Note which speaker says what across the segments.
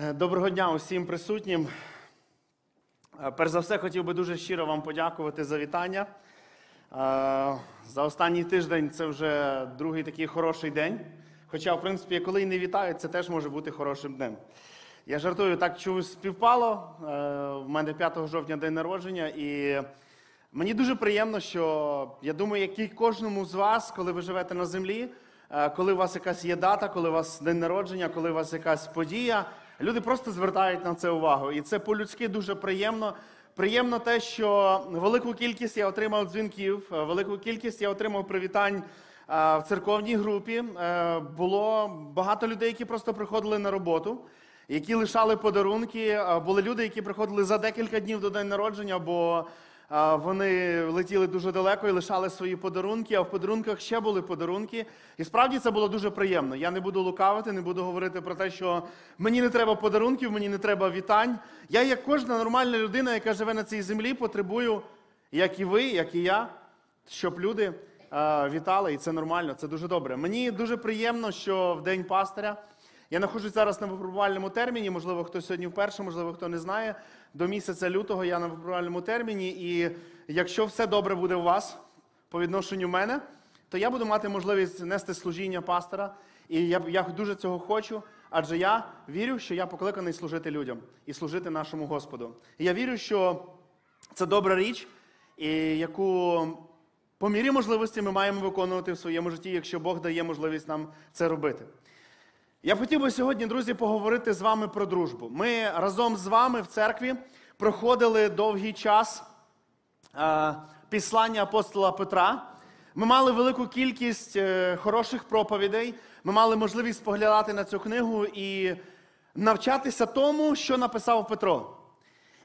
Speaker 1: Е, Доброго дня усім присутнім. Е, Перш за все, хотів би дуже щиро вам подякувати за вітання. Е, За останній тиждень це вже другий такий хороший день. Хоча, в принципі, коли і не вітають, це теж може бути хорошим днем. Я жартую, так чомусь співпало. В мене 5 жовтня день народження, і мені дуже приємно, що я думаю, як і кожному з вас, коли ви живете на землі, коли у вас якась є дата, коли у вас день народження, коли у вас якась подія, люди просто звертають на це увагу. І це по-людськи дуже приємно. Приємно те, що велику кількість я отримав дзвінків, е, велику кількість я отримав привітань е, в церковній групі. Е, Було багато людей, які просто приходили на роботу, які лишали подарунки. Були люди, які приходили за декілька днів до день народження, бо вони летіли дуже далеко і лишали свої подарунки, а в подарунках ще були подарунки. І справді це було дуже приємно. Я не буду лукавити, не буду говорити про те, що мені не треба подарунків, мені не треба вітань. Я, як кожна нормальна людина, яка живе на цій землі, потребую, як і ви, як і я, щоб люди вітали, і це нормально, це дуже добре. Мені дуже приємно, що в день пастиря. Я знаходжусь зараз на випробувальному терміні. Можливо, хто сьогодні вперше, можливо, хто не знає. До місяця лютого я на випробувальному терміні. І якщо все добре буде у вас по відношенню мене, то я буду мати можливість нести служіння пастора. І я, я дуже цього хочу, адже я вірю, що я покликаний служити людям і служити нашому Господу. І я вірю, що це добра річ, і яку по мірі можливості ми маємо виконувати в своєму житті, якщо Бог дає можливість нам це робити. Я хотів би сьогодні, друзі, поговорити з вами про дружбу. Ми разом з вами в церкві проходили довгий час е, післання апостола Петра. Ми мали велику кількість е, хороших проповідей. Ми мали можливість споглядати на цю книгу і навчатися тому, що написав Петро.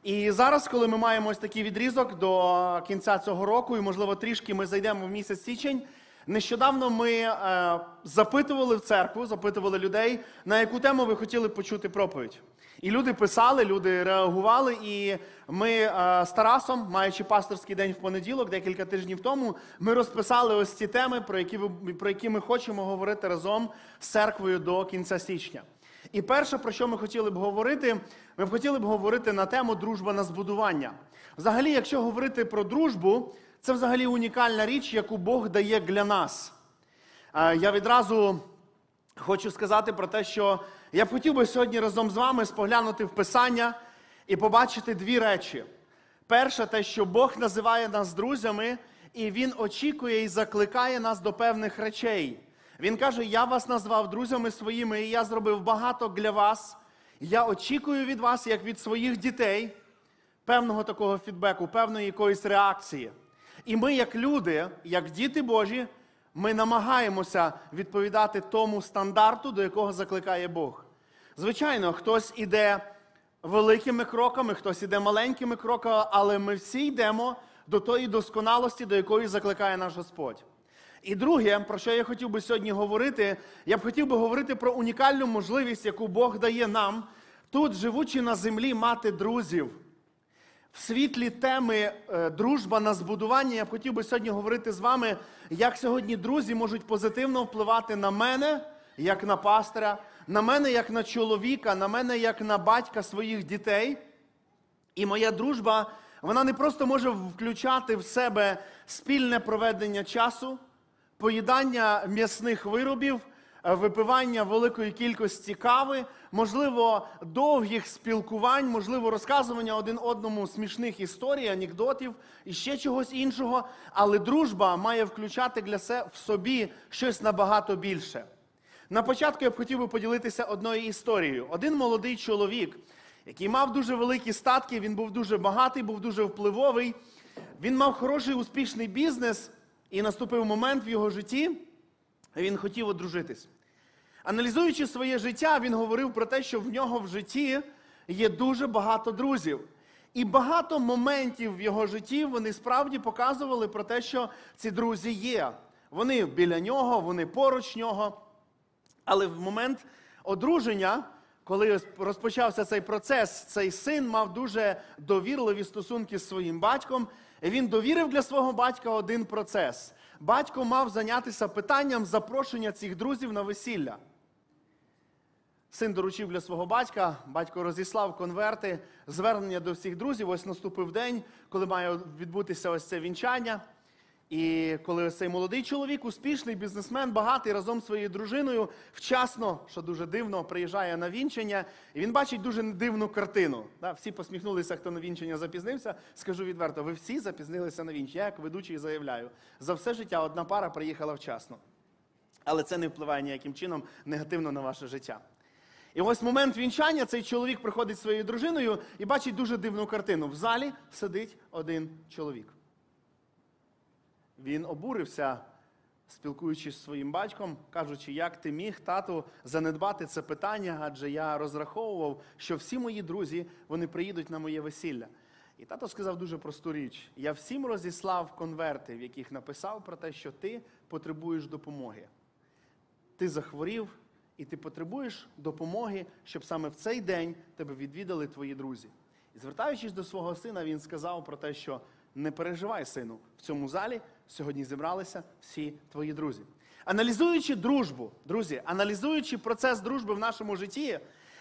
Speaker 1: І зараз, коли ми маємо ось такий відрізок до кінця цього року, і, можливо, трішки ми зайдемо в місяць січень. Нещодавно ми е, запитували в церкву, запитували людей, на яку тему ви хотіли почути проповідь. І люди писали, люди реагували. І ми е, з Тарасом, маючи пасторський день в понеділок, декілька тижнів тому, ми розписали ось ці теми, про які, ви, про які ми хочемо говорити разом з церквою до кінця січня. І перше, про що ми хотіли б говорити, ми б хотіли б говорити на тему дружба на збудування. Взагалі, якщо говорити про дружбу, це взагалі унікальна річ, яку Бог дає для нас. Е, Я відразу хочу сказати про те, що я б хотів би сьогодні разом з вами споглянути в Писання і побачити дві речі. Перше, те, що Бог називає нас друзями, і Він очікує і закликає нас до певних речей. Він каже: Я вас назвав друзями своїми, і я зробив багато для вас. Я очікую від вас, як від своїх дітей, певного такого фідбеку, певної якоїсь реакції. І ми, як люди, як діти Божі, ми намагаємося відповідати тому стандарту, до якого закликає Бог. Звичайно, хтось іде великими кроками, хтось іде маленькими кроками, але ми всі йдемо до тої досконалості, до якої закликає наш Господь. І друге, про що я хотів би сьогодні говорити, я б хотів би говорити про унікальну можливість, яку Бог дає нам, тут, живучи на землі, мати друзів. В світлі теми е, дружба на збудування я б хотів би сьогодні говорити з вами, як сьогодні друзі можуть позитивно впливати на мене, як на пастора, на мене як на чоловіка, на мене як на батька своїх дітей. І моя дружба, вона не просто може включати в себе спільне проведення часу, поїдання м'ясних виробів, випивання великої кількості кави, можливо, довгих спілкувань, можливо, розказування один одному смішних історій, анекдотів і ще чогось іншого. Але дружба має включати для себе в собі щось набагато більше. На початку я б хотів би поділитися одною історією. Один молодий чоловік, який мав дуже великі статки, він був дуже багатий, був дуже впливовий. Він мав хороший успішний бізнес, і наступив момент в його житті, він хотів одружитись. Аналізуючи своє життя, він говорив про те, що в нього в житті є дуже багато друзів. І багато моментів в його житті вони справді показували про те, що ці друзі є. Вони біля нього, вони поруч нього. Але в момент одруження, коли розпочався цей процес, цей син мав дуже довірливі стосунки з своїм батьком. І він довірив для свого батька один процес. Батько мав зайнятися питанням запрошення цих друзів на весілля. Син доручив для свого батька, батько розіслав конверти, звернення до всіх друзів. Ось наступив день, коли має відбутися ось це вінчання. І коли цей молодий чоловік, успішний бізнесмен, багатий разом з своєю дружиною, вчасно, що дуже дивно, приїжджає на вінчання, і він бачить дуже дивну картину. Всі посміхнулися, хто на вінчання запізнився. Скажу відверто, ви всі запізнилися на вінчання. Я як ведучий заявляю, за все життя одна пара приїхала вчасно. Але це не впливає ніяким чином негативно на ваше життя. І ось момент вінчання цей чоловік приходить своєю дружиною і бачить дуже дивну картину. В залі сидить один чоловік. Він обурився, спілкуючись зі своїм батьком, кажучи, як ти міг, тату, занедбати це питання, адже я розраховував, що всі мої друзі вони приїдуть на моє весілля. І тато сказав дуже просту річ: я всім розіслав конверти, в яких написав про те, що ти потребуєш допомоги. Ти захворів, і ти потребуєш допомоги, щоб саме в цей день тебе відвідали твої друзі. І звертаючись до свого сина, він сказав про те, що не переживай, сину, в цьому залі сьогодні зібралися всі твої друзі. Аналізуючи дружбу, друзі, аналізуючи процес дружби в нашому житті,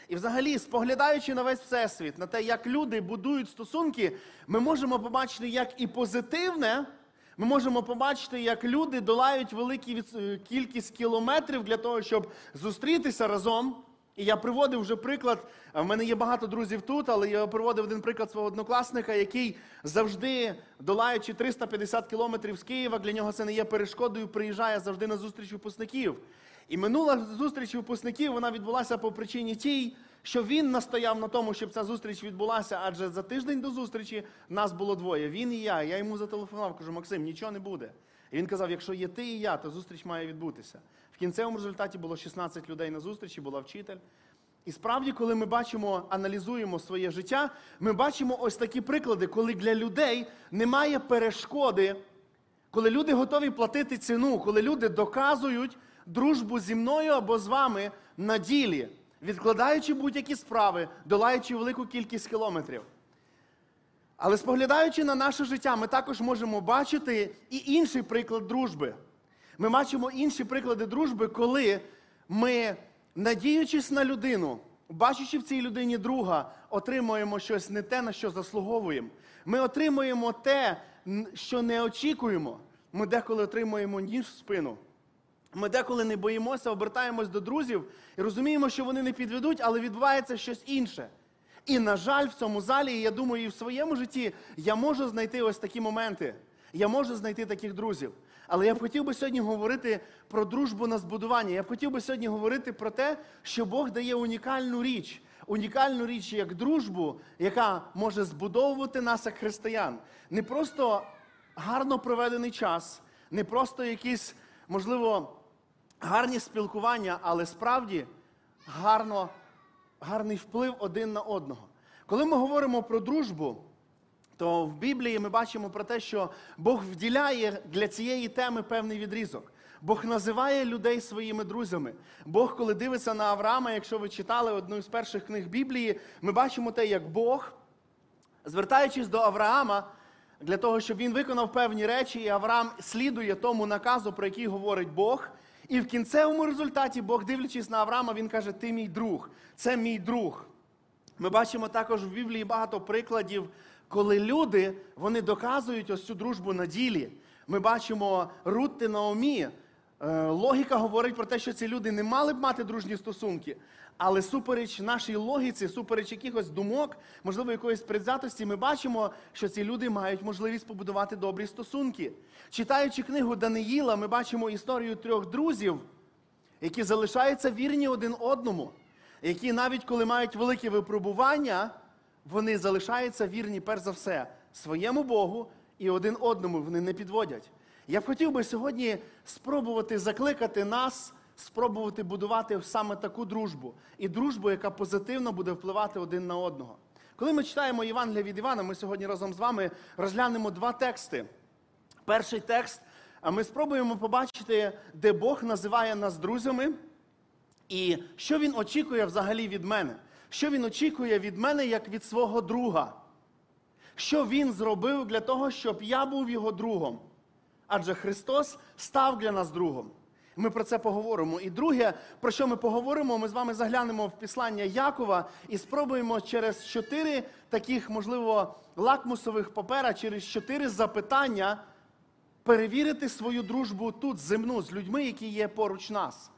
Speaker 1: і взагалі, споглядаючи на весь всесвіт, на те, як люди будують стосунки, ми можемо побачити як і позитивне, ми можемо побачити, як люди долають велику е, кількість кілометрів для того, щоб зустрітися разом. І я приводив вже приклад. В мене є багато друзів тут, але я приводив один приклад свого однокласника, який завжди, долаючи 350 кілометрів з Києва, для нього це не є перешкодою, приїжджає завжди на зустріч випускників. І минула зустріч випускників вона відбулася по причині тій, що він настояв на тому, щоб ця зустріч відбулася, адже за тиждень до зустрічі нас було двоє. Він і я. Я йому зателефонував, кажу, Максим, нічого не буде. І він казав: якщо є ти і я, то зустріч має відбутися. В кінцевому результаті було 16 людей на зустрічі, була вчитель. І справді, коли ми бачимо, аналізуємо своє життя, ми бачимо ось такі приклади, коли для людей немає перешкоди, коли люди готові платити ціну, коли люди доказують дружбу зі мною або з вами на ділі, відкладаючи будь-які справи, долаючи велику кількість кілометрів. Але споглядаючи на наше життя, ми також можемо бачити і інший приклад дружби. Ми бачимо інші приклади дружби, коли ми, надіючись на людину, бачачи в цій людині друга, отримуємо щось не те, на що заслуговуємо. Ми отримуємо те, що не очікуємо. Ми деколи отримуємо ніж в спину. Ми деколи не боїмося, обертаємось до друзів і розуміємо, що вони не підведуть, але відбувається щось інше. І, на жаль, в цьому залі, я думаю, і в своєму житті я можу знайти ось такі моменти. Я можу знайти таких друзів. Але я б хотів би сьогодні говорити про дружбу на збудування. Я б хотів би сьогодні говорити про те, що Бог дає унікальну річ. Унікальну річ як дружбу, яка може збудовувати нас як християн. Не просто гарно проведений час, не просто якісь, можливо, гарні спілкування, але справді гарно, гарний вплив один на одного. Коли ми говоримо про дружбу, то в Біблії ми бачимо про те, що Бог вділяє для цієї теми певний відрізок. Бог називає людей своїми друзями. Бог, коли дивиться на Авраама, якщо ви читали одну з перших книг Біблії, ми бачимо те, як Бог, звертаючись до Авраама, для того, щоб він виконав певні речі, і Авраам слідує тому наказу, про який говорить Бог. І в кінцевому результаті Бог, дивлячись на Авраама, він каже: Ти мій друг, це мій друг. Ми бачимо також в Біблії багато прикладів, коли люди вони доказують ось цю дружбу на ділі. Ми бачимо Рут та Наомі. Е, Логіка говорить про те, що ці люди не мали б мати дружні стосунки. Але супереч нашій логіці, супереч якихось думок, можливо, якоїсь предвзятості, ми бачимо, що ці люди мають можливість побудувати добрі стосунки. Читаючи книгу Даниїла, ми бачимо історію трьох друзів, які залишаються вірні один одному, які навіть коли мають великі випробування, вони залишаються вірні, перш за все, своєму Богу і один одному вони не підводять. Я б хотів би сьогодні спробувати закликати нас, спробувати будувати саме таку дружбу. І дружбу, яка позитивно буде впливати один на одного. Коли ми читаємо Євангелія від Івана, ми сьогодні разом з вами розглянемо два тексти. Перший текст, ми спробуємо побачити, де Бог називає нас друзями, і що він очікує взагалі від мене. Що він очікує від мене як від свого друга? Що він зробив для того, щоб я був його другом? Адже Христос став для нас другом. ми про це поговоримо. І друге, про що ми поговоримо, ми з вами заглянемо в післання Якова і спробуємо через чотири таких, можливо, лакмусових папера, через чотири запитання перевірити свою дружбу тут, земну, з людьми, які є поруч нас.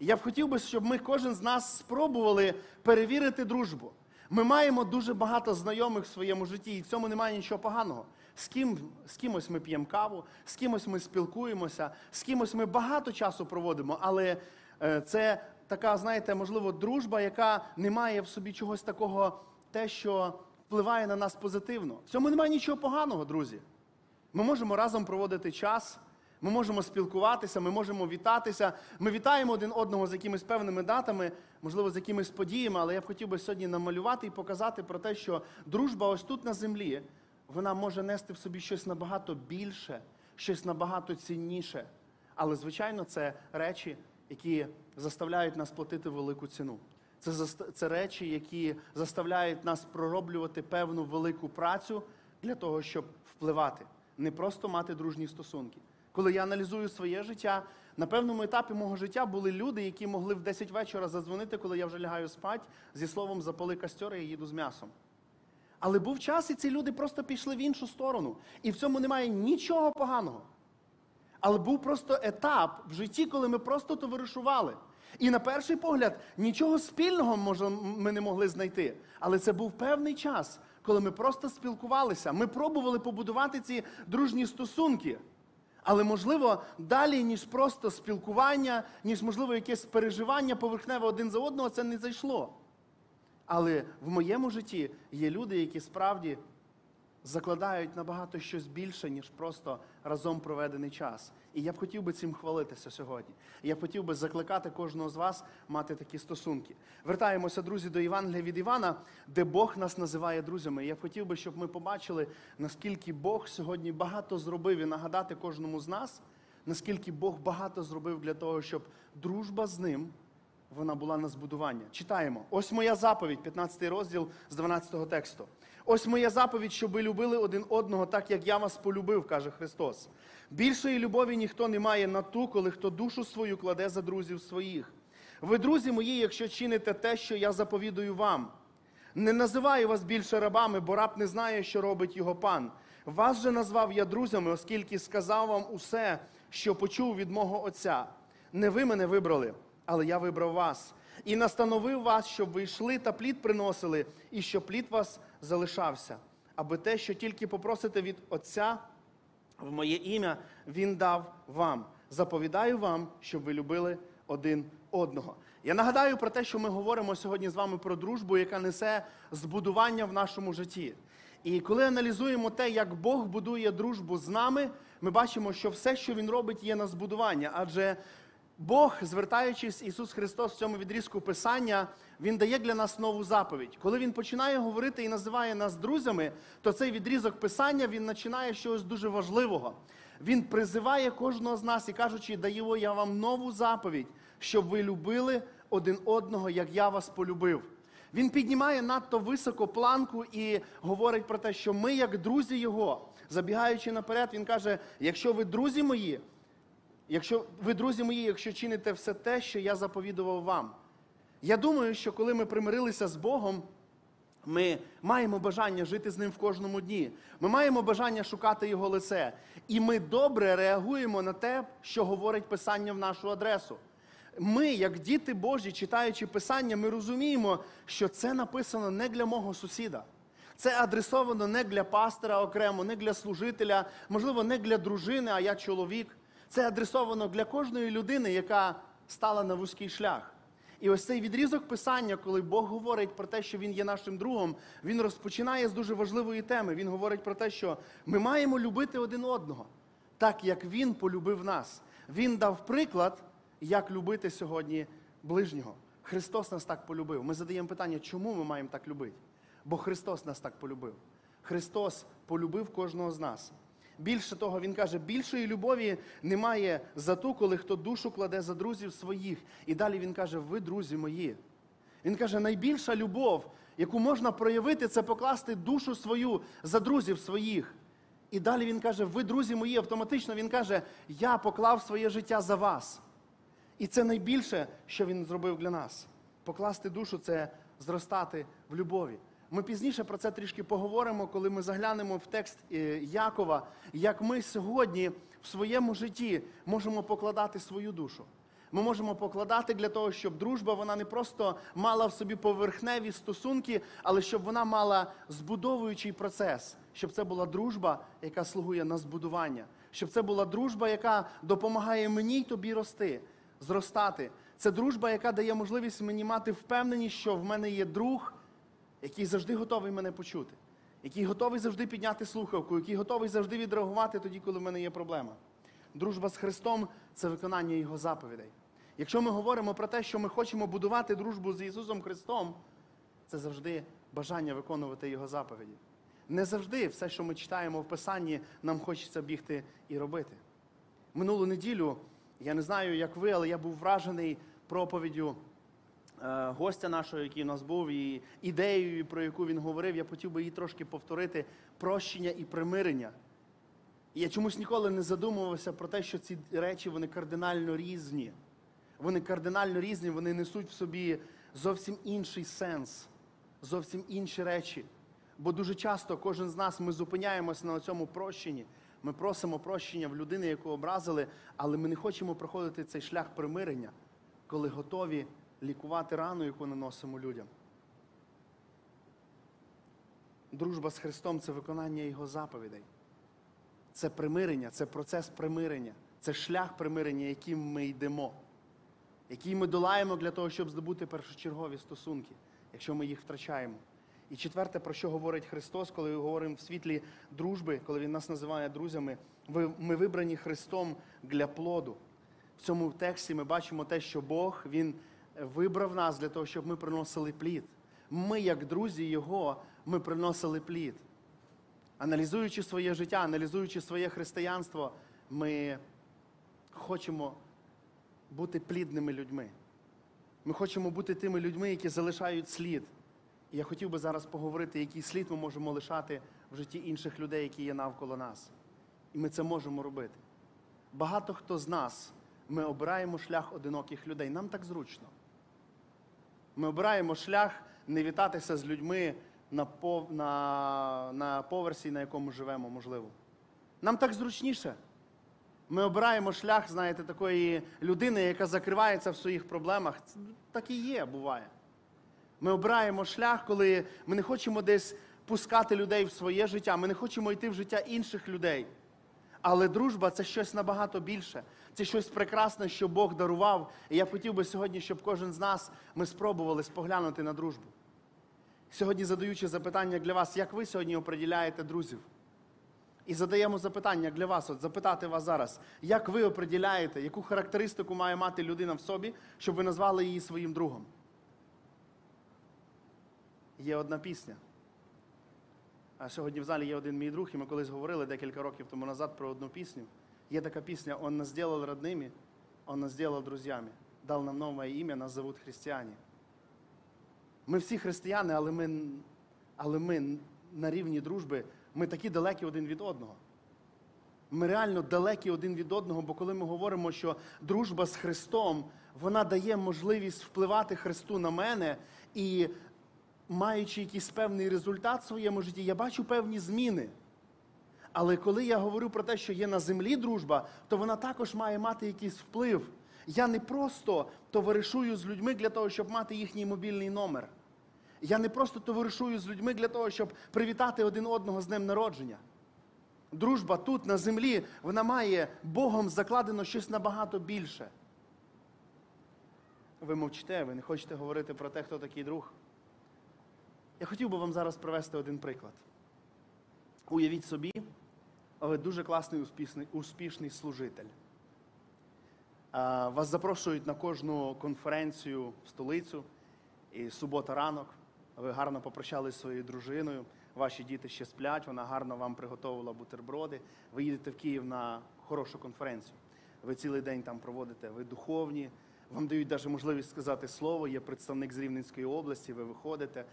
Speaker 1: Я б хотів би, щоб ми кожен з нас спробували перевірити дружбу. Ми маємо дуже багато знайомих в своєму житті, і в цьому немає нічого поганого. З ким, з кимось ми п'ємо каву, з кимось ми спілкуємося, з кимось ми багато часу проводимо, але е, це така, знаєте, можливо, дружба, яка не має в собі чогось такого, те, що впливає на нас позитивно. В цьому немає нічого поганого, друзі. Ми можемо разом проводити час, ми можемо спілкуватися, ми можемо вітатися. Ми вітаємо один одного з якимись певними датами, можливо, з якимись подіями, але я б хотів би сьогодні намалювати і показати про те, що дружба ось тут на землі, вона може нести в собі щось набагато більше, щось набагато цінніше. Але, звичайно, це речі, які заставляють нас платити велику ціну. Це, це речі, які заставляють нас пророблювати певну велику працю для того, щоб впливати, не просто мати дружні стосунки. Коли я аналізую своє життя, на певному етапі мого життя були люди, які могли в 10 вечора задзвонити, коли я вже лягаю спати, зі словом запали костер і їду з м'ясом. Але був час, і ці люди просто пішли в іншу сторону. І в цьому немає нічого поганого. Але був просто етап в житті, коли ми просто товаришували. І на перший погляд нічого спільного може, ми не могли знайти. Але це був певний час, коли ми просто спілкувалися. Ми пробували побудувати ці дружні стосунки. Але, можливо, далі, ніж просто спілкування, ніж, можливо, якесь переживання поверхневе один за одного, це не зайшло. Але в моєму житті є люди, які справді закладають набагато щось більше, ніж просто разом проведений час. І я б хотів би цим хвалитися сьогодні. Я б хотів би закликати кожного з вас мати такі стосунки. Вертаємося, друзі, до Євангелія від Івана, де Бог нас називає друзями. Я б хотів би, щоб ми побачили, наскільки Бог сьогодні багато зробив і нагадати кожному з нас, наскільки Бог багато зробив для того, щоб дружба з ним вона була на збудування. Читаємо. Ось моя заповідь, 15 розділ з 12 тексту. Ось моя заповідь, щоб ви любили один одного, так як я вас полюбив, каже Христос. Більшої любові ніхто не має на ту, коли хто душу свою кладе за друзів своїх. Ви, друзі мої, якщо чините те, що я заповідую вам. Не називаю вас більше рабами, бо раб не знає, що робить його пан. Вас же назвав я друзями, оскільки сказав вам усе, що почув від мого Отця. Не ви мене вибрали, але я вибрав вас. І настановив вас, щоб ви йшли та плід приносили, і щоб плід вас залишався. Аби те, що тільки попросите від Отця в моє ім'я, Він дав вам. Заповідаю вам, щоб ви любили один одного. Я нагадаю про те, що ми говоримо сьогодні з вами про дружбу, яка несе збудування в нашому житті. І коли аналізуємо те, як Бог будує дружбу з нами, ми бачимо, що все, що Він робить, є на збудування. Адже Бог, звертаючись Ісус Христос в цьому відрізку Писання, Він дає для нас нову заповідь. Коли Він починає говорити і називає нас друзями, то цей відрізок Писання він починає чогось дуже важливого. Він призиває кожного з нас і кажучи, даю я вам нову заповідь, щоб ви любили один одного, як я вас полюбив. Він піднімає надто високо планку і говорить про те, що ми, як друзі Його, забігаючи наперед, він каже: якщо ви друзі мої, якщо ви друзі мої, якщо чините все те, що я заповідував вам. Я думаю, що коли ми примирилися з Богом, ми маємо бажання жити з ним в кожному дні. Ми маємо бажання шукати його лице. І ми добре реагуємо на те, що говорить Писання в нашу адресу. Ми, як діти Божі, читаючи Писання, ми розуміємо, що це написано не для мого сусіда. Це адресовано не для пастора окремо, не для служителя, можливо, не для дружини, а я чоловік. Це адресовано для кожної людини, яка стала на вузький шлях. І ось цей відрізок писання, коли Бог говорить про те, що Він є нашим другом, він розпочинає з дуже важливої теми. Він говорить про те, що ми маємо любити один одного, так як Він полюбив нас. Він дав приклад, як любити сьогодні ближнього. Христос нас так полюбив. Ми задаємо питання, чому ми маємо так любити? Бо Христос нас так полюбив. Христос полюбив кожного з нас. Більше того, він каже, більшої любові немає за ту, коли хто душу кладе за друзів своїх. І далі він каже, ви друзі мої. Він каже, найбільша любов, яку можна проявити, це покласти душу свою за друзів своїх. І далі він каже, ви друзі мої, автоматично він каже, я поклав своє життя за вас. І це найбільше, що він зробив для нас. Покласти душу це зростати в любові. Ми пізніше про це трішки поговоримо, коли ми заглянемо в текст е, Якова, як ми сьогодні в своєму житті можемо покладати свою душу. Ми можемо покладати для того, щоб дружба вона не просто мала в собі поверхневі стосунки, але щоб вона мала збудовуючий процес, щоб це була дружба, яка слугує на збудування, щоб це була дружба, яка допомагає мені й тобі рости, зростати. Це дружба, яка дає можливість мені мати впевненість, що в мене є друг, який завжди готовий мене почути, який готовий завжди підняти слухавку, який готовий завжди відреагувати тоді, коли в мене є проблема. Дружба з Христом це виконання Його заповідей. Якщо ми говоримо про те, що ми хочемо будувати дружбу з Ісусом Христом, це завжди бажання виконувати Його заповіді. Не завжди все, що ми читаємо в Писанні, нам хочеться бігти і робити. Минулу неділю, я не знаю, як ви, але я був вражений проповіддю гостя нашого, який у нас був, і ідеєю, про яку він говорив, я хотів би її трошки повторити: прощення і примирення. І я чомусь ніколи не задумувався про те, що ці речі вони кардинально різні. Вони кардинально різні, вони несуть в собі зовсім інший сенс, зовсім інші речі. Бо дуже часто кожен з нас ми зупиняємося на цьому прощенні. Ми просимо прощення в людини, яку образили, але ми не хочемо проходити цей шлях примирення, коли готові лікувати рану, яку наносимо людям. Дружба з Христом це виконання Його заповідей. Це примирення, це процес примирення, це шлях примирення, яким ми йдемо, який ми долаємо для того, щоб здобути першочергові стосунки, якщо ми їх втрачаємо. І четверте, про що говорить Христос, коли ми говоримо в світлі дружби, коли Він нас називає друзями, ми вибрані Христом для плоду. В цьому тексті ми бачимо те, що Бог Він вибрав нас для того, щоб ми приносили плід. Ми, як друзі Його, ми приносили плід. Аналізуючи своє життя, аналізуючи своє християнство, ми хочемо бути плідними людьми. Ми хочемо бути тими людьми, які залишають слід. І я хотів би зараз поговорити, який слід ми можемо лишати в житті інших людей, які є навколо нас. І ми це можемо робити. Багато хто з нас ми обираємо шлях одиноких людей. Нам так зручно. Ми обираємо шлях не вітатися з людьми на, пов... на... на поверсі, на якому живемо, можливо. Нам так зручніше. Ми обираємо шлях, знаєте, такої людини, яка закривається в своїх проблемах. Це так і є, буває. Ми обираємо шлях, коли ми не хочемо десь пускати людей в своє життя, ми не хочемо йти в життя інших людей. Але дружба це щось набагато більше. Це щось прекрасне, що Бог дарував. І я хотів би сьогодні, щоб кожен з нас ми спробували споглянути на дружбу. Сьогодні задаючи запитання для вас, як ви сьогодні оприділяєте друзів? І задаємо запитання для вас, от запитати вас зараз, як ви оприділяєте, яку характеристику має мати людина в собі, щоб ви назвали її своїм другом? Є одна пісня. А сьогодні в залі є один мій друг, і ми колись говорили декілька років тому назад про одну пісню. Є така пісня «Он нас сделал родними, он нас сделал друзьями, дал нам новое ім'я, нас зовут християне». Ми всі християни, але ми, але ми на рівні дружби, ми такі далекі один від одного. Ми реально далекі один від одного, бо коли ми говоримо, що дружба з Христом, вона дає можливість впливати Христу на мене і маючи якийсь певний результат в своєму житті, я бачу певні зміни. Але коли я говорю про те, що є на землі дружба, то вона також має мати якийсь вплив. Я не просто товаришую з людьми для того, щоб мати їхній мобільний номер. Я не просто товаришую з людьми для того, щоб привітати один одного з днем народження. Дружба тут, на землі, вона має Богом закладено щось набагато більше. Ви мовчите, ви не хочете говорити про те, хто такий друг. Я хотів би вам зараз привести один приклад. Уявіть собі, ви дуже класний успішний, успішний служитель. Вас запрошують на кожну конференцію в столицю, і субота ранок. Ви гарно попрощалися зі своєю дружиною, ваші діти ще сплять, вона гарно вам приготувала бутерброди. Ви їдете в Київ на хорошу конференцію. Ви цілий день там проводите, ви духовні, вам дають навіть можливість сказати слово, є представник з Рівненської області, ви виходите,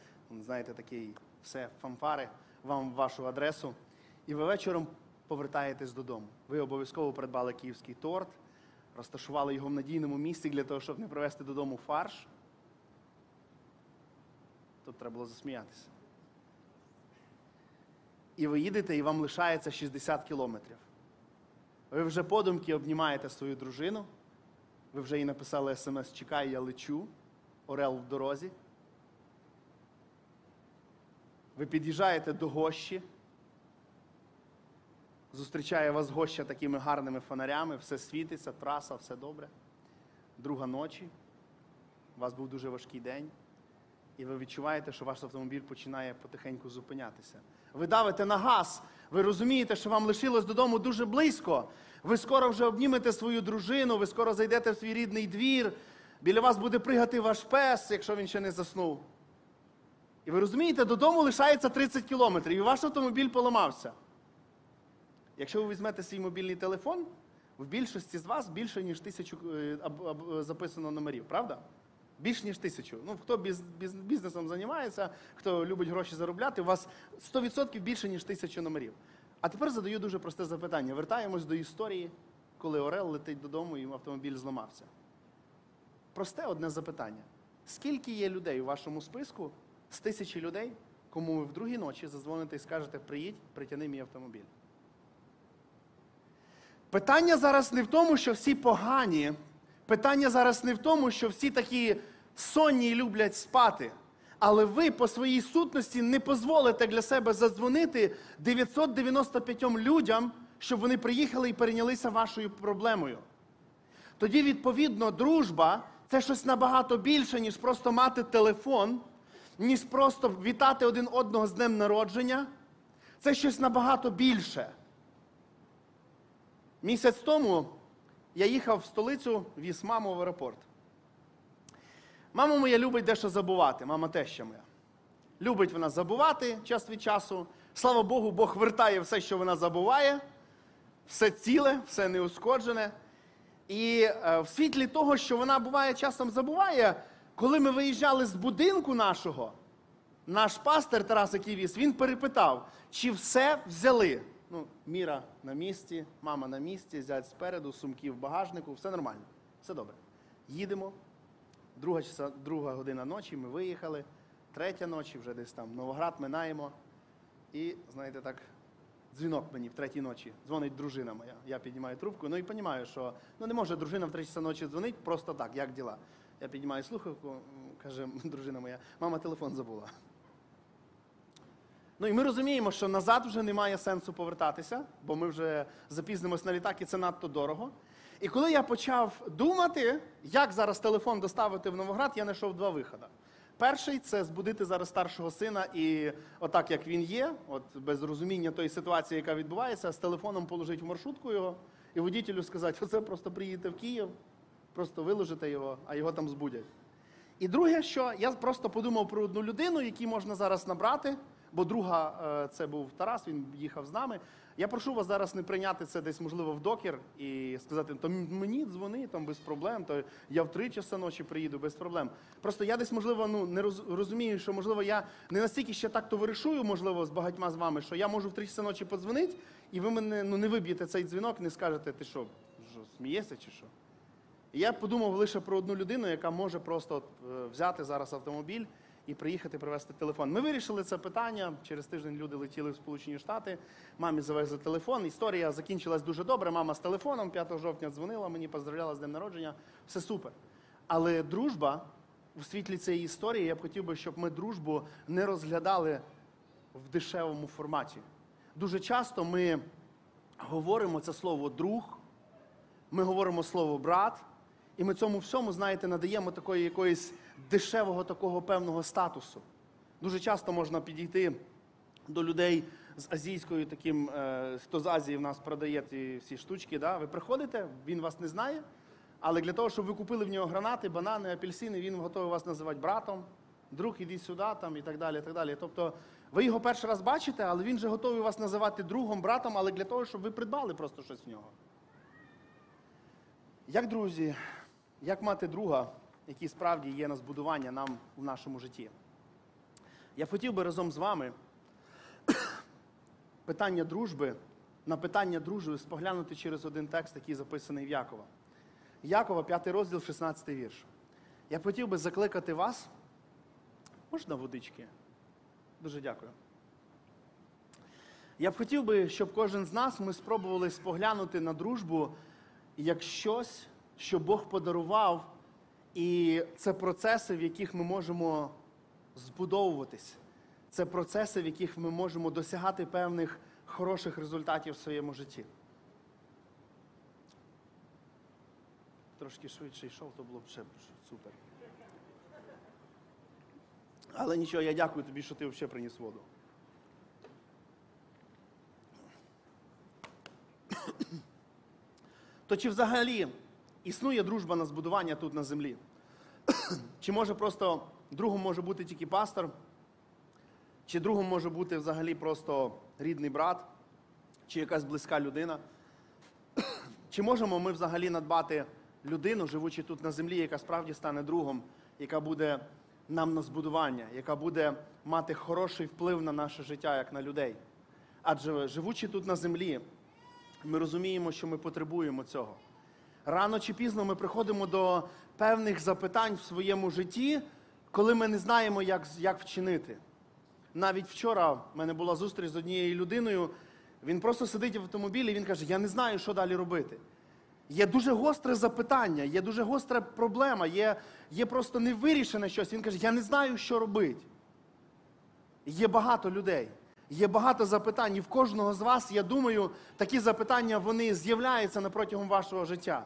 Speaker 1: знаєте, такий все, фанфари, вам вашу адресу. І ви вечором повертаєтесь додому. Ви обов'язково придбали київський торт, розташували його в надійному місці для того, щоб не привезти додому фарш. Тут треба було засміятися. І ви їдете, і вам лишається 60 кілометрів. Ви вже подумки обнімаєте свою дружину. Ви вже їй написали смс Чекай, я лечу. Орел в дорозі. Ви під'їжджаєте до гощі. Зустрічає вас гоща такими гарними фонарями, все світиться, траса, все добре. Друга ночі. У вас був дуже важкий день. І ви відчуваєте, що ваш автомобіль починає потихеньку зупинятися. Ви давите на газ, ви розумієте, що вам лишилось додому дуже близько. Ви скоро вже обнімете свою дружину, ви скоро зайдете в свій рідний двір. Біля вас буде пригати ваш пес, якщо він ще не заснув. І ви розумієте, додому лишається 30 кілометрів, і ваш автомобіль поламався. Якщо ви візьмете свій мобільний телефон, в більшості з вас більше, ніж тисячу е, записано номерів, правда? Більш ніж тисячу. Ну, хто біз, біз, бізнесом займається, хто любить гроші заробляти, у вас 100% більше, ніж тисячу номерів. А тепер задаю дуже просте запитання. Вертаємось до історії, коли Орел летить додому і автомобіль зламався. Просте одне запитання. Скільки є людей у вашому списку з тисячі людей, кому ви в другій ночі задзвоните і скажете, приїдь, притяни мій автомобіль? Питання зараз не в тому, що всі погані. Питання зараз не в тому, що всі такі сонні люблять спати. Але ви по своїй сутності не дозволите для себе задзвонити 995 людям, щоб вони приїхали і перейнялися вашою проблемою. Тоді, відповідно, дружба це щось набагато більше, ніж просто мати телефон, ніж просто вітати один одного з днем народження. Це щось набагато більше. Місяць тому я їхав в столицю, віз маму в аеропорт. Мама моя любить дещо забувати, мама теща моя. Любить вона забувати час від часу. Слава Богу, Бог вертає все, що вона забуває, все ціле, все неушкоджене. І е, в світлі того, що вона буває часом забуває, коли ми виїжджали з будинку нашого, наш пастир Тарас віз, він перепитав, чи все взяли. Ну, Міра на місці, мама на місці, зять спереду, сумки в багажнику, все нормально, все добре. Їдемо. Друга, часа, друга година ночі ми виїхали, третя ночі, вже десь там Новоград минаємо. І, знаєте, так, дзвінок мені в третій ночі. Дзвонить дружина моя. Я піднімаю трубку, ну і розумію, що ну, не може дружина в третій часа ночі дзвонить просто так, як діла. Я піднімаю слухавку, каже дружина моя, мама телефон забула. Ну і ми розуміємо, що назад вже немає сенсу повертатися, бо ми вже запізнимось на літак, і це надто дорого. І коли я почав думати, як зараз телефон доставити в Новоград, я знайшов два виходи. Перший це збудити зараз старшого сина і отак, як він є, от без розуміння тої ситуації, яка відбувається, з телефоном положити в маршрутку його і водітелю сказати, оце просто приїдете в Київ, просто виложите його, а його там збудять. І друге, що я просто подумав про одну людину, яку можна зараз набрати, бо друга е, це був Тарас, він їхав з нами. Я прошу вас зараз не прийняти це десь, можливо, в докер і сказати, то мені дзвони там без проблем, то я в три часа ночі приїду без проблем. Просто я десь, можливо, ну не розумію, що можливо я не настільки ще так товаришую, можливо, з багатьма з вами, що я можу в три часа ночі подзвонити, і ви мене ну не виб'єте цей дзвінок, не скажете, ти що, що смієшся чи що? І я подумав лише про одну людину, яка може просто е, взяти зараз автомобіль і приїхати привезти телефон. Ми вирішили це питання. Через тиждень люди летіли в Сполучені Штати. Мамі завезли телефон. Історія закінчилась дуже добре. Мама з телефоном 5 жовтня дзвонила мені, поздравляла з днем народження. Все супер. Але дружба в світлі цієї історії, я б хотів би, щоб ми дружбу не розглядали в дешевому форматі. Дуже часто ми говоримо це слово друг, ми говоримо слово брат, і ми цьому всьому, знаєте, надаємо такої якоїсь дешевого такого певного статусу. Дуже часто можна підійти до людей з азійською таким, е, хто з Азії в нас продає ці всі штучки. Да? Ви приходите, він вас не знає, але для того, щоб ви купили в нього гранати, банани, апельсини, він готовий вас називати братом, друг, іди сюди, там, і так далі. і так далі. Тобто ви його перший раз бачите, але він же готовий вас називати другом, братом, але для того, щоб ви придбали просто щось в нього. Як друзі, як мати друга, який справді є на збудування нам в нашому житті? Я хотів би разом з вами питання дружби, на питання дружби споглянути через один текст, який записаний в Якова. Якова, 5 розділ, 16 вірш. Я хотів би закликати вас. Можна водички? Дуже дякую. Я б хотів би, щоб кожен з нас ми спробували споглянути на дружбу як щось, що Бог подарував, і це процеси, в яких ми можемо збудовуватись. Це процеси, в яких ми можемо досягати певних хороших результатів в своєму житті. Трошки швидше йшов, то було б ще супер. Але нічого, я дякую тобі, що ти взагалі приніс воду. То чи взагалі існує дружба на збудування тут на землі? Чи може просто другом може бути тільки пастор? Чи другом може бути взагалі просто рідний брат, чи якась близька людина? Чи можемо ми взагалі надбати людину, живучи тут на землі, яка справді стане другом, яка буде нам на збудування, яка буде мати хороший вплив на наше життя, як на людей? Адже живучи тут на землі, ми розуміємо, що ми потребуємо цього. Рано чи пізно ми приходимо до певних запитань в своєму житті, коли ми не знаємо, як, як вчинити. Навіть вчора в мене була зустріч з однією людиною. Він просто сидить в автомобілі і він каже: Я не знаю, що далі робити. Є дуже гостре запитання, є дуже гостра проблема, є, є просто невирішене щось. Він каже, я не знаю, що робити. Є багато людей, є багато запитань. І в кожного з вас, я думаю, такі запитання вони з'являються протягом вашого життя.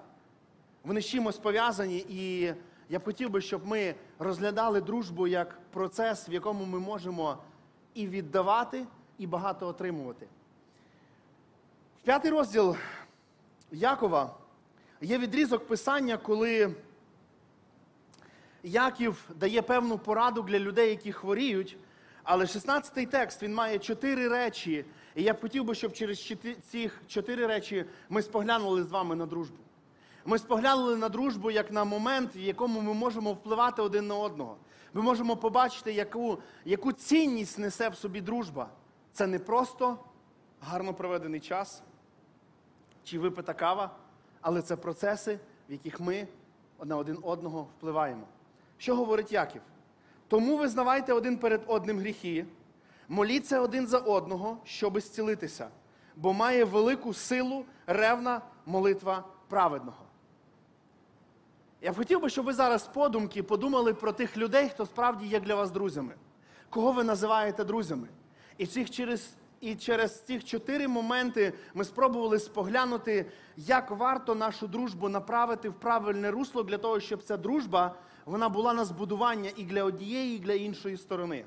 Speaker 1: Вони з чимось пов'язані, і я б хотів би, щоб ми розглядали дружбу як процес, в якому ми можемо і віддавати, і багато отримувати. В п'ятий розділ Якова є відрізок писання, коли Яків дає певну пораду для людей, які хворіють. Але 16-й текст він має чотири речі. І я б хотів би, щоб через ці чотири речі ми споглянули з вами на дружбу. Ми споглянули на дружбу як на момент, в якому ми можемо впливати один на одного. Ми можемо побачити, яку, яку цінність несе в собі дружба. Це не просто гарно проведений час чи випита кава, але це процеси, в яких ми на один одного впливаємо. Що говорить Яків? Тому визнавайте один перед одним гріхи, моліться один за одного, щоби зцілитися, бо має велику силу ревна молитва праведного. Я б хотів би, щоб ви зараз подумки подумали про тих людей, хто справді є для вас друзями. Кого ви називаєте друзями? І цих через і через ці чотири моменти ми спробували споглянути, як варто нашу дружбу направити в правильне русло для того, щоб ця дружба вона була на збудування і для однієї, і для іншої сторони.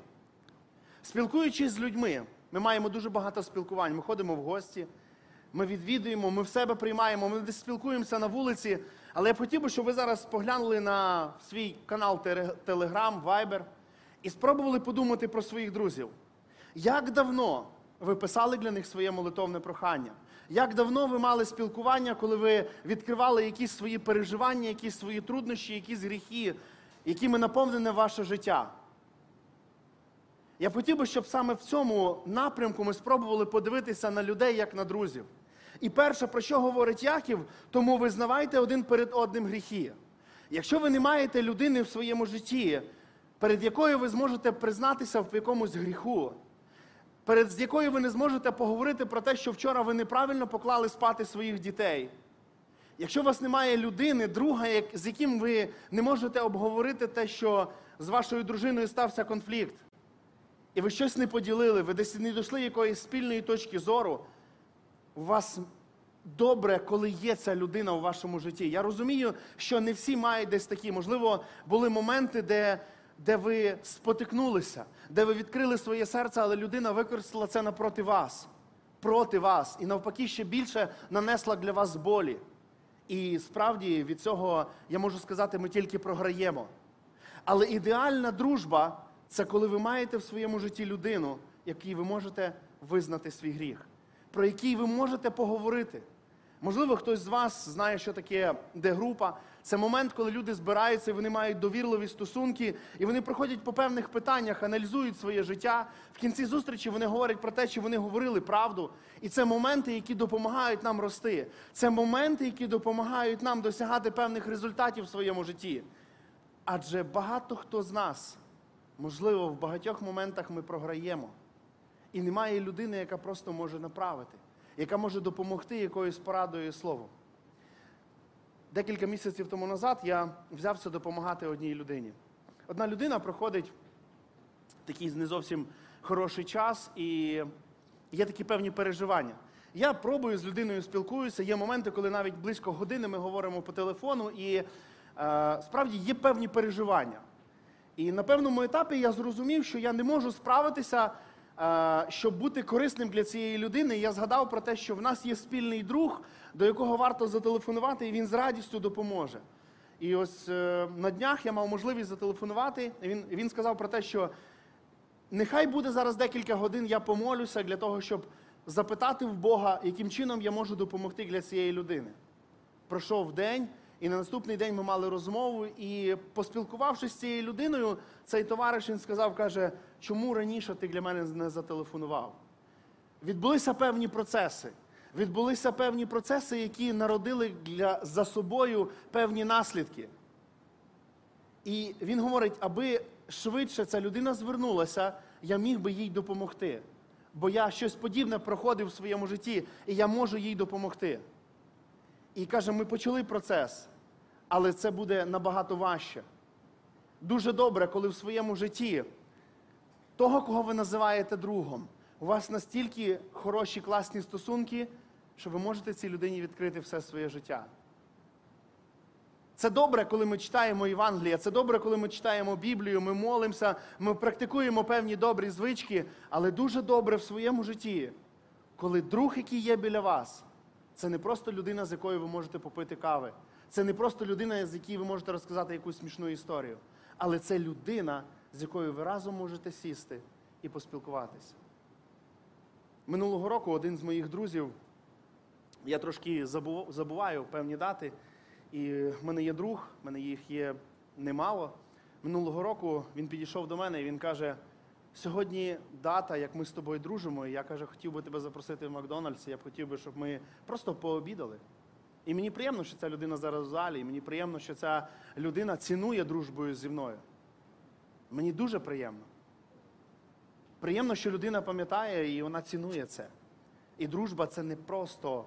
Speaker 1: Спілкуючись з людьми, ми маємо дуже багато спілкувань. Ми ходимо в гості, ми відвідуємо, ми в себе приймаємо, ми десь спілкуємося на вулиці. Але я хотів би, щоб ви зараз поглянули на свій канал Telegram, Viber і спробували подумати про своїх друзів. Як давно ви писали для них своє молитовне прохання? Як давно ви мали спілкування, коли ви відкривали якісь свої переживання, якісь свої труднощі, якісь гріхи, якими наповнене ваше життя? Я хотів би, щоб саме в цьому напрямку ми спробували подивитися на людей як на друзів. І перше, про що говорить Яків, тому визнавайте один перед одним гріхи. Якщо ви не маєте людини в своєму житті, перед якою ви зможете признатися в якомусь гріху, перед якою ви не зможете поговорити про те, що вчора ви неправильно поклали спати своїх дітей. Якщо у вас немає людини, друга, з яким ви не можете обговорити те, що з вашою дружиною стався конфлікт, і ви щось не поділили, ви десь не дійшли якоїсь спільної точки зору, у вас добре, коли є ця людина у вашому житті. Я розумію, що не всі мають десь такі. Можливо, були моменти, де де ви спотикнулися, де ви відкрили своє серце, але людина використала це напроти вас, проти вас, і навпаки, ще більше нанесла для вас болі. І справді від цього я можу сказати, ми тільки програємо. Але ідеальна дружба це коли ви маєте в своєму житті людину, якій ви можете визнати свій гріх, про який ви можете поговорити. Можливо, хтось з вас знає, що таке де-група. Це момент, коли люди збираються, вони мають довірливі стосунки, і вони проходять по певних питаннях, аналізують своє життя. В кінці зустрічі вони говорять про те, чи вони говорили правду. І це моменти, які допомагають нам рости. Це моменти, які допомагають нам досягати певних результатів в своєму житті. Адже багато хто з нас, можливо, в багатьох моментах ми програємо. І немає людини, яка просто може направити, яка може допомогти якоюсь порадою і словом. Декілька місяців тому назад я взявся допомагати одній людині. Одна людина проходить такий не зовсім хороший час, і є такі певні переживання. Я пробую з людиною спілкуюся. Є моменти, коли навіть близько години ми говоримо по телефону, і е, справді є певні переживання. І на певному етапі я зрозумів, що я не можу справитися, щоб бути корисним для цієї людини. Я згадав про те, що в нас є спільний друг, до якого варто зателефонувати, і він з радістю допоможе. І ось е, на днях я мав можливість зателефонувати. Він, він сказав про те, що нехай буде зараз декілька годин, я помолюся для того, щоб запитати в Бога, яким чином я можу допомогти для цієї людини. Пройшов день, і на наступний день ми мали розмову. І поспілкувавшись з цією людиною, цей товариш він сказав, каже, чому раніше ти для мене не зателефонував? Відбулися певні процеси. Відбулися певні процеси, які народили для, за собою певні наслідки. І він говорить, аби швидше ця людина звернулася, я міг би їй допомогти. Бо я щось подібне проходив в своєму житті, і я можу їй допомогти. І каже, ми почали процес, але це буде набагато важче. Дуже добре, коли в своєму житті того, кого ви називаєте другом, у вас настільки хороші, класні стосунки, що ви можете цій людині відкрити все своє життя. Це добре, коли ми читаємо Євангелія, це добре, коли ми читаємо Біблію, ми молимося, ми практикуємо певні добрі звички, але дуже добре в своєму житті, коли друг, який є біля вас, це не просто людина, з якою ви можете попити кави. Це не просто людина, з якою ви можете розказати якусь смішну історію. Але це людина, з якою ви разом можете сісти і поспілкуватися. Минулого року один з моїх друзів, я трошки забуваю певні дати, і в мене є друг, в мене їх є немало. Минулого року він підійшов до мене і він каже: сьогодні дата, як ми з тобою дружимо, і я каже, хотів би тебе запросити в Макдональдс, я б хотів би, щоб ми просто пообідали. І мені приємно, що ця людина зараз в залі, і мені приємно, що ця людина цінує дружбою зі мною. Мені дуже приємно. Приємно, що людина пам'ятає і вона цінує це. І дружба це не просто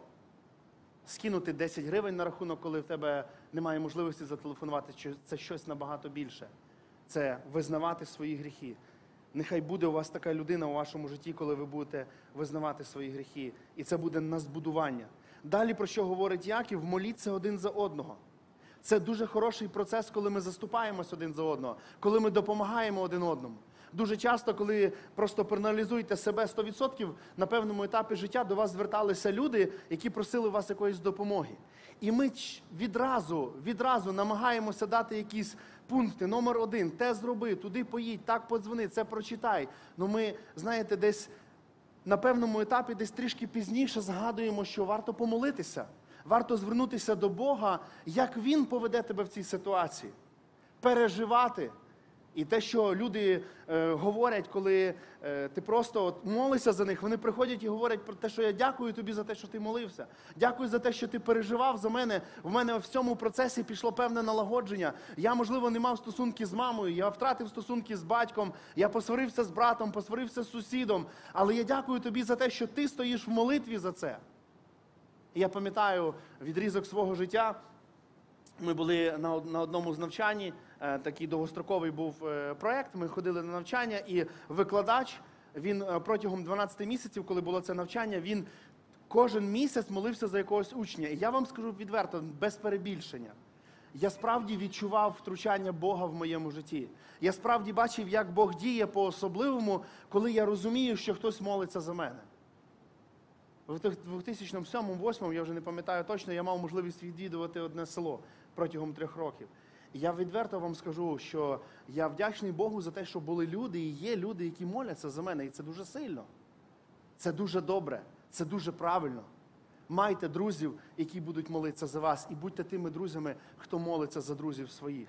Speaker 1: скинути 10 гривень на рахунок, коли в тебе немає можливості зателефонувати. Чи Це щось набагато більше. Це визнавати свої гріхи. Нехай буде у вас така людина у вашому житті, коли ви будете визнавати свої гріхи. І це буде на збудування. Далі про що говорить Яків? Моліться один за одного. Це дуже хороший процес, коли ми заступаємось один за одного, коли ми допомагаємо один одному. Дуже часто, коли просто проаналізуєте себе 100%, на певному етапі життя до вас зверталися люди, які просили вас якоїсь допомоги. І ми відразу, відразу намагаємося дати якісь пункти. Номер один, те зроби, туди поїдь, так подзвони, це прочитай. Ну ми, знаєте, десь на певному етапі, десь трішки пізніше згадуємо, що варто помолитися, варто звернутися до Бога, як Він поведе тебе в цій ситуації, переживати. І те, що люди е, говорять, коли е, ти просто от молишся за них, вони приходять і говорять про те, що я дякую тобі за те, що ти молився. Дякую за те, що ти переживав за мене. В мене в цьому процесі пішло певне налагодження. Я, можливо, не мав стосунки з мамою, я втратив стосунки з батьком, я посварився з братом, посварився з сусідом. Але я дякую тобі за те, що ти стоїш в молитві за це. І я пам'ятаю відрізок свого життя. Ми були на, одному з навчанні, е, такий довгостроковий був е, проєкт. Ми ходили на навчання, і викладач він е, протягом 12 місяців, коли було це навчання, він кожен місяць молився за якогось учня. І я вам скажу відверто, без перебільшення. Я справді відчував втручання Бога в моєму житті. Я справді бачив, як Бог діє по-особливому, коли я розумію, що хтось молиться за мене. В 2007-2008, я вже не пам'ятаю точно, я мав можливість відвідувати одне село протягом трьох років. Я відверто вам скажу, що я вдячний Богу за те, що були люди і є люди, які моляться за мене. І це дуже сильно. Це дуже добре, це дуже правильно. Майте друзів, які будуть молитися за вас, і будьте тими друзями, хто молиться за друзів своїх.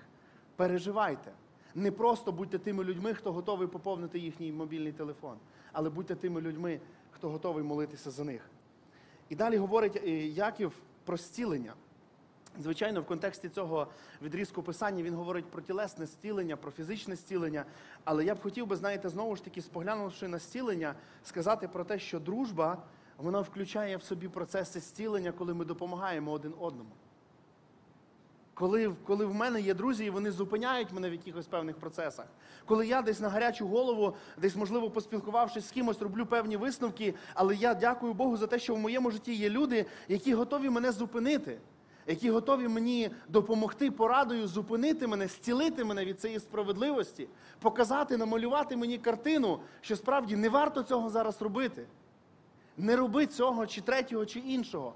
Speaker 1: Переживайте. Не просто будьте тими людьми, хто готовий поповнити їхній мобільний телефон, але будьте тими людьми, хто готовий молитися за них. І далі говорить е, Яків про зцілення. Звичайно, в контексті цього відрізку писання він говорить про тілесне зцілення, про фізичне зцілення. Але я б хотів би, знаєте, знову ж таки, споглянувши на зцілення, сказати про те, що дружба вона включає в собі процеси зцілення, коли ми допомагаємо один одному. Коли, коли в мене є друзі, і вони зупиняють мене в якихось певних процесах. Коли я десь на гарячу голову, десь, можливо, поспілкувавшись з кимось, роблю певні висновки, але я дякую Богу за те, що в моєму житті є люди, які готові мене зупинити, які готові мені допомогти порадою зупинити мене, зцілити мене від цієї справедливості, показати, намалювати мені картину, що справді не варто цього зараз робити. Не роби цього чи третього, чи іншого.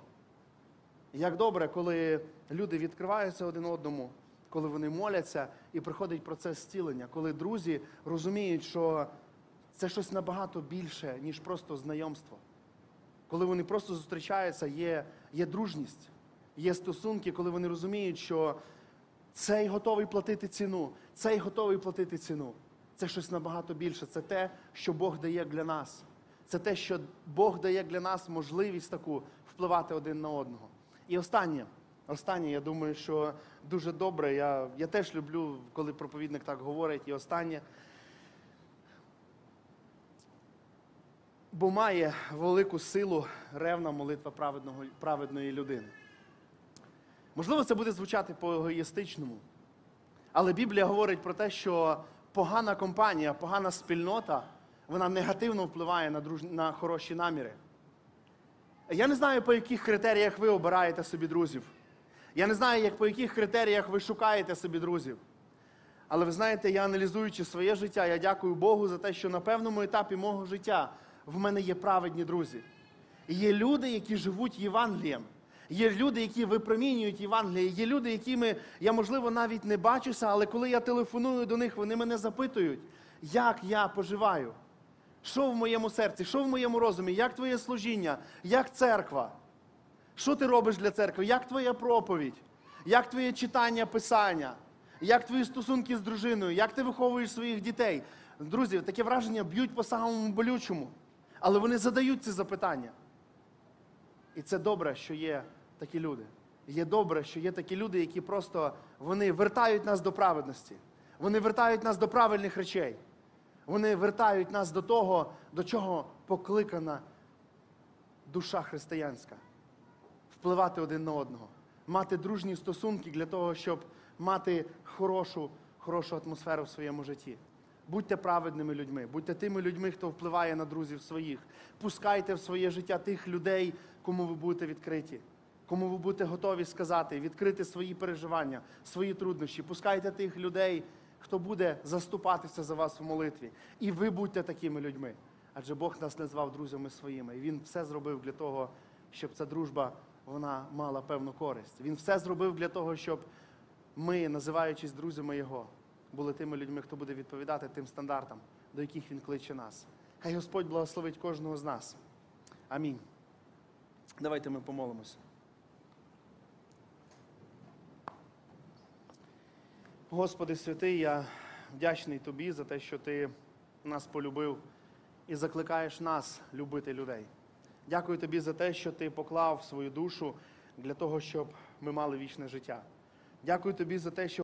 Speaker 1: Як добре, коли люди відкриваються один одному, коли вони моляться і приходить процес зцілення, коли друзі розуміють, що це щось набагато більше, ніж просто знайомство. Коли вони просто зустрічаються, є, є дружність, є стосунки, коли вони розуміють, що цей готовий платити ціну, цей готовий платити ціну. Це щось набагато більше. Це те, що Бог дає для нас. Це те, що Бог дає для нас можливість таку впливати один на одного. І останнє, останнє, я думаю, що дуже добре. Я, я теж люблю, коли проповідник так говорить. І останнє. Бо має велику силу ревна молитва праведного, праведної людини. Можливо, це буде звучати по-егоїстичному, але Біблія говорить про те, що погана компанія, погана спільнота, вона негативно впливає на, друж... на хороші наміри. Я не знаю, по яких критеріях ви обираєте собі друзів. Я не знаю, як, по яких критеріях ви шукаєте собі друзів. Але ви знаєте, я аналізуючи своє життя, я дякую Богу за те, що на певному етапі мого життя в мене є праведні друзі. Є люди, які живуть Євангелієм. Є люди, які випромінюють Євангеліє. Є люди, якими я, можливо, навіть не бачуся, але коли я телефоную до них, вони мене запитують, як я поживаю. Що в моєму серці, що в моєму розумі, як твоє служіння, як церква? Що ти робиш для церкви? Як твоя проповідь? Як твоє читання писання? Як твої стосунки з дружиною? Як ти виховуєш своїх дітей? Друзі, таке враження б'ють по самому болючому. Але вони задають ці запитання. І це добре, що є такі люди. Є добре, що є такі люди, які просто вони вертають нас до праведності. Вони вертають нас до правильних речей. Вони вертають нас до того, до чого покликана душа християнська. Впливати один на одного, мати дружні стосунки для того, щоб мати хорошу, хорошу атмосферу в своєму житті. Будьте праведними людьми, будьте тими людьми, хто впливає на друзів своїх. Пускайте в своє життя тих людей, кому ви будете відкриті, кому ви будете готові сказати, відкрити свої переживання, свої труднощі. Пускайте тих людей, хто буде заступатися за вас в молитві. І ви будьте такими людьми. Адже Бог нас назвав друзями своїми. І Він все зробив для того, щоб ця дружба вона мала певну користь. Він все зробив для того, щоб ми, називаючись друзями Його, були тими людьми, хто буде відповідати тим стандартам, до яких Він кличе нас. Хай Господь благословить кожного з нас. Амінь. Давайте ми помолимося. Господи святий, я вдячний Тобі за те, що Ти нас полюбив і закликаєш нас любити людей. Дякую Тобі за те, що Ти поклав свою душу для того, щоб ми мали вічне життя. Дякую Тобі за те, що